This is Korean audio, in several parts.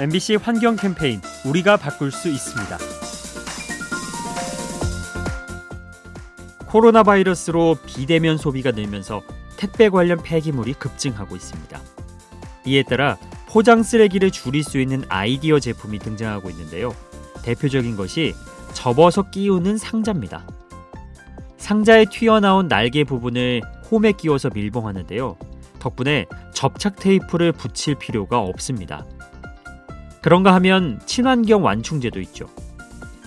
MBC 환경 캠페인 우리가 바꿀 수 있습니다. 코로나 바이러스로 비대면 소비가 늘면서 택배 관련 폐기물이 급증하고 있습니다. 이에 따라 포장 쓰레기를 줄일 수 있는 아이디어 제품이 등장하고 있는데요. 대표적인 것이 접어서 끼우는 상자입니다. 상자에 튀어나온 날개 부분을 홈에 끼워서 밀봉하는데요. 덕분에 접착 테이프를 붙일 필요가 없습니다. 그런가 하면 친환경 완충제도 있죠.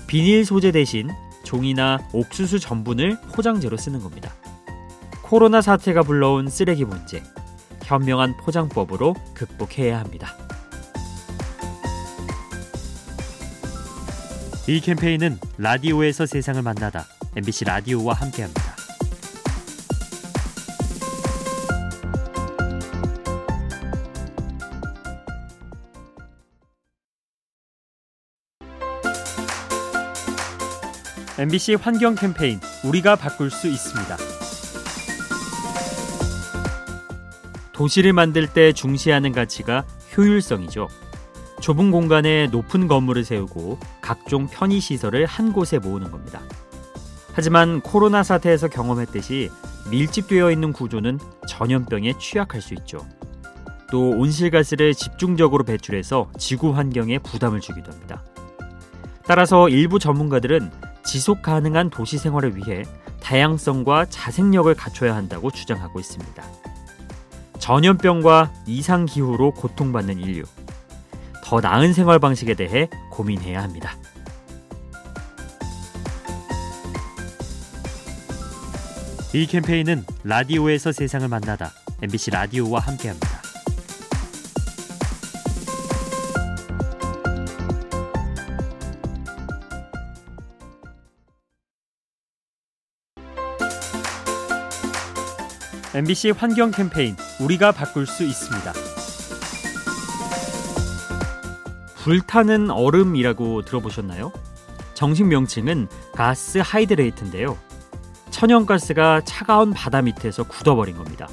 비닐 소재 대신 종이나 옥수수 전분을 포장재로 쓰는 겁니다. 코로나 사태가 불러온 쓰레기 문제, 현명한 포장법으로 극복해야 합니다. 이 캠페인은 라디오에서 세상을 만나다 MBC 라디오와 함께합니다. MBC 환경 캠페인 우리가 바꿀 수 있습니다. 도시를 만들 때 중시하는 가치가 효율성이죠. 좁은 공간에 높은 건물을 세우고 각종 편의 시설을 한 곳에 모으는 겁니다. 하지만 코로나 사태에서 경험했듯이 밀집되어 있는 구조는 전염병에 취약할 수 있죠. 또 온실가스를 집중적으로 배출해서 지구 환경에 부담을 주기도 합니다. 따라서 일부 전문가들은 지속 가능한 도시 생활을 위해 다양성과 자생력을 갖춰야 한다고 주장하고 있습니다. 전염병과 이상 기후로 고통받는 인류. 더 나은 생활 방식에 대해 고민해야 합니다. 이 캠페인은 라디오에서 세상을 만나다 MBC 라디오와 함께합니다. MBC 환경 캠페인 우리가 바꿀 수 있습니다. 불타는 얼음이라고 들어보셨나요? 정식 명칭은 가스 하이드레이트인데요. 천연가스가 차가운 바다 밑에서 굳어버린 겁니다.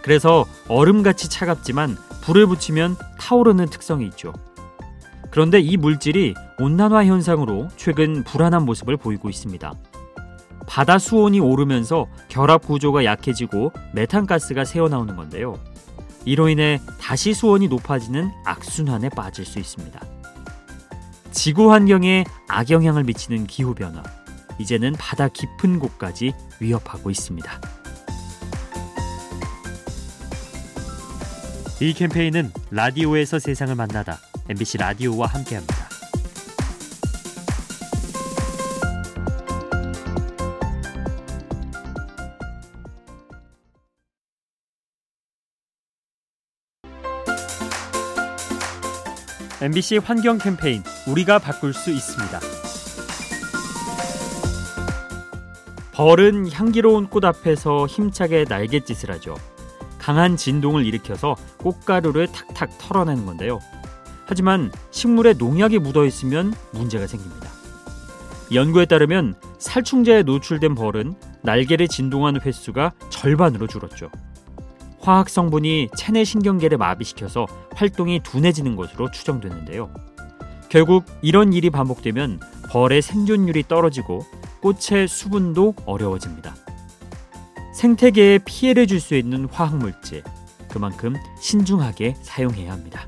그래서 얼음같이 차갑지만 불을 붙이면 타오르는 특성이 있죠. 그런데 이 물질이 온난화 현상으로 최근 불안한 모습을 보이고 있습니다. 바다 수온이 오르면서 결합 구조가 약해지고 메탄가스가 새어나오는 건데요. 이로 인해 다시 수온이 높아지는 악순환에 빠질 수 있습니다. 지구 환경에 악영향을 미치는 기후변화, 이제는 바다 깊은 곳까지 위협하고 있습니다. 이 캠페인은 라디오에서 세상을 만나다 MBC 라디오와 함께합니다. MBC 환경 캠페인 우리가 바꿀 수 있습니다. 벌은 향기로운 꽃 앞에서 힘차게 날갯짓을 하죠. 강한 진동을 일으켜서 꽃가루를 탁탁 털어내는 건데요. 하지만 식물에 농약이 묻어 있으면 문제가 생깁니다. 연구에 따르면 살충제에 노출된 벌은 날개를 진동하는 횟수가 절반으로 줄었죠. 화학 성분이 체내 신경계를 마비시켜서 활동이 둔해지는 것으로 추정되는데요. 결국 이런 일이 반복되면 벌의 생존율이 떨어지고 꽃의 수분도 어려워집니다. 생태계에 피해를 줄 수 있는 화학물질, 그만큼 신중하게 사용해야 합니다.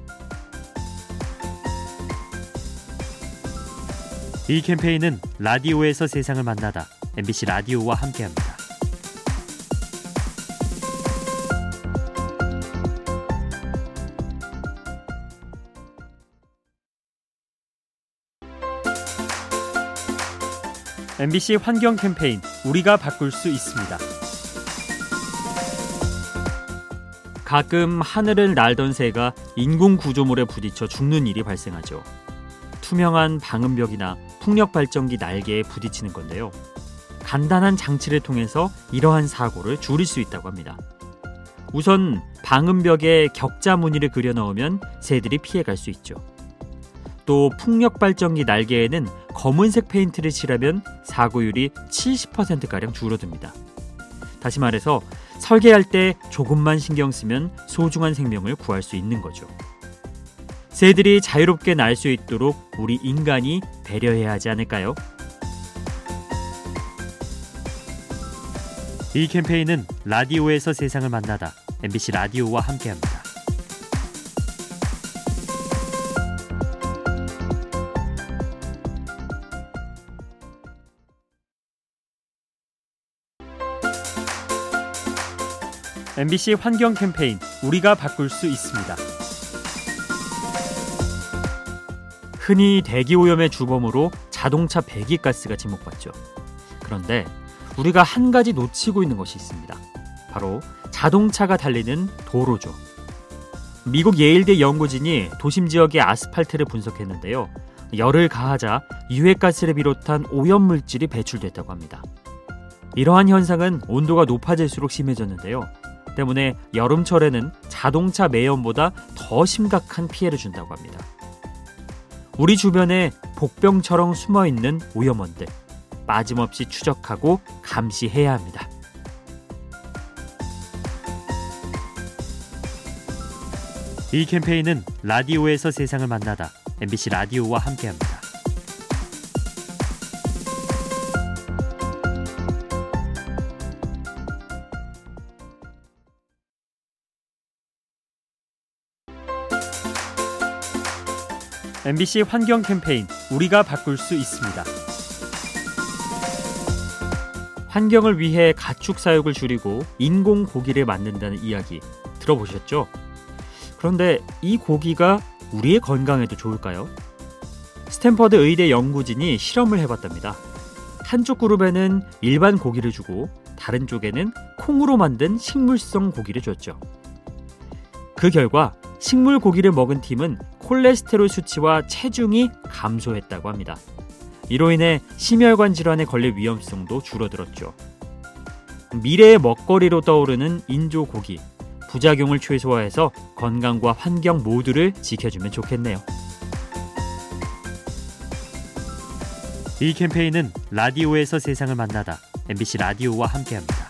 이 캠페인은 라디오에서 세상을 만나다 MBC 라디오와 함께합니다. MBC 환경 캠페인 우리가 바꿀 수 있습니다. 가끔 하늘을 날던 새가 인공 구조물에 부딪혀 죽는 일이 발생하죠. 투명한 방음벽이나 풍력 발전기 날개에 부딪히는 건데요. 간단한 장치를 통해서 이러한 사고를 줄일 수 있다고 합니다. 우선 방음벽에 격자 무늬를 그려 넣으면 새들이 피해 갈 수 있죠. 또 풍력 발전기 날개에는 검은색 페인트를 칠하면 사고율이 70%가량 줄어듭니다. 다시 말해서 설계할 때 조금만 신경 쓰면 소중한 생명을 구할 수 있는 거죠. 새들이 자유롭게 날 수 있도록 우리 인간이 배려해야 하지 않을까요? 이 캠페인은 라디오에서 세상을 만나다 MBC 라디오와 함께합니다. MBC 환경 캠페인 우리가 바꿀 수 있습니다. 흔히 대기 오염의 주범으로 자동차 배기가스가 지목받죠. 그런데 우리가 한 가지 놓치고 있는 것이 있습니다. 바로 자동차가 달리는 도로죠. 미국 예일대 연구진이 도심 지역의 아스팔트를 분석했는데요. 열을 가하자 유해가스를 비롯한 오염물질이 배출됐다고 합니다. 이러한 현상은 온도가 높아질수록 심해졌는데요. 때문에 여름철에는 자동차 매연보다 더 심각한 피해를 준다고 합니다. 우리 주변에 복병처럼 숨어 있는 오염원들 빠짐없이 추적하고 감시해야 합니다. 이 캠페인은 라디오에서 세상을 만나다 MBC 라디오와 함께합니다. MBC 환경 캠페인 우리가 바꿀 수 있습니다. 환경을 위해 가축 사육을 줄이고 인공 고기를 만든다는 이야기 들어보셨죠? 그런데 이 고기가 우리의 건강에도 좋을까요? 스탠퍼드 의대 연구진이 실험을 해봤답니다. 한쪽 그룹에는 일반 고기를 주고 다른 쪽에는 콩으로 만든 식물성 고기를 줬죠. 그 결과 식물 고기를 먹은 팀은 콜레스테롤 수치와 체중이 감소했다고 합니다. 이로 인해 심혈관 질환에 걸릴 위험성도 줄어들었죠. 미래의 먹거리로 떠오르는 인조 고기, 부작용을 최소화해서 건강과 환경 모두를 지켜주면 좋겠네요. 이 캠페인은 라디오에서 세상을 만나다 MBC 라디오와 함께합니다.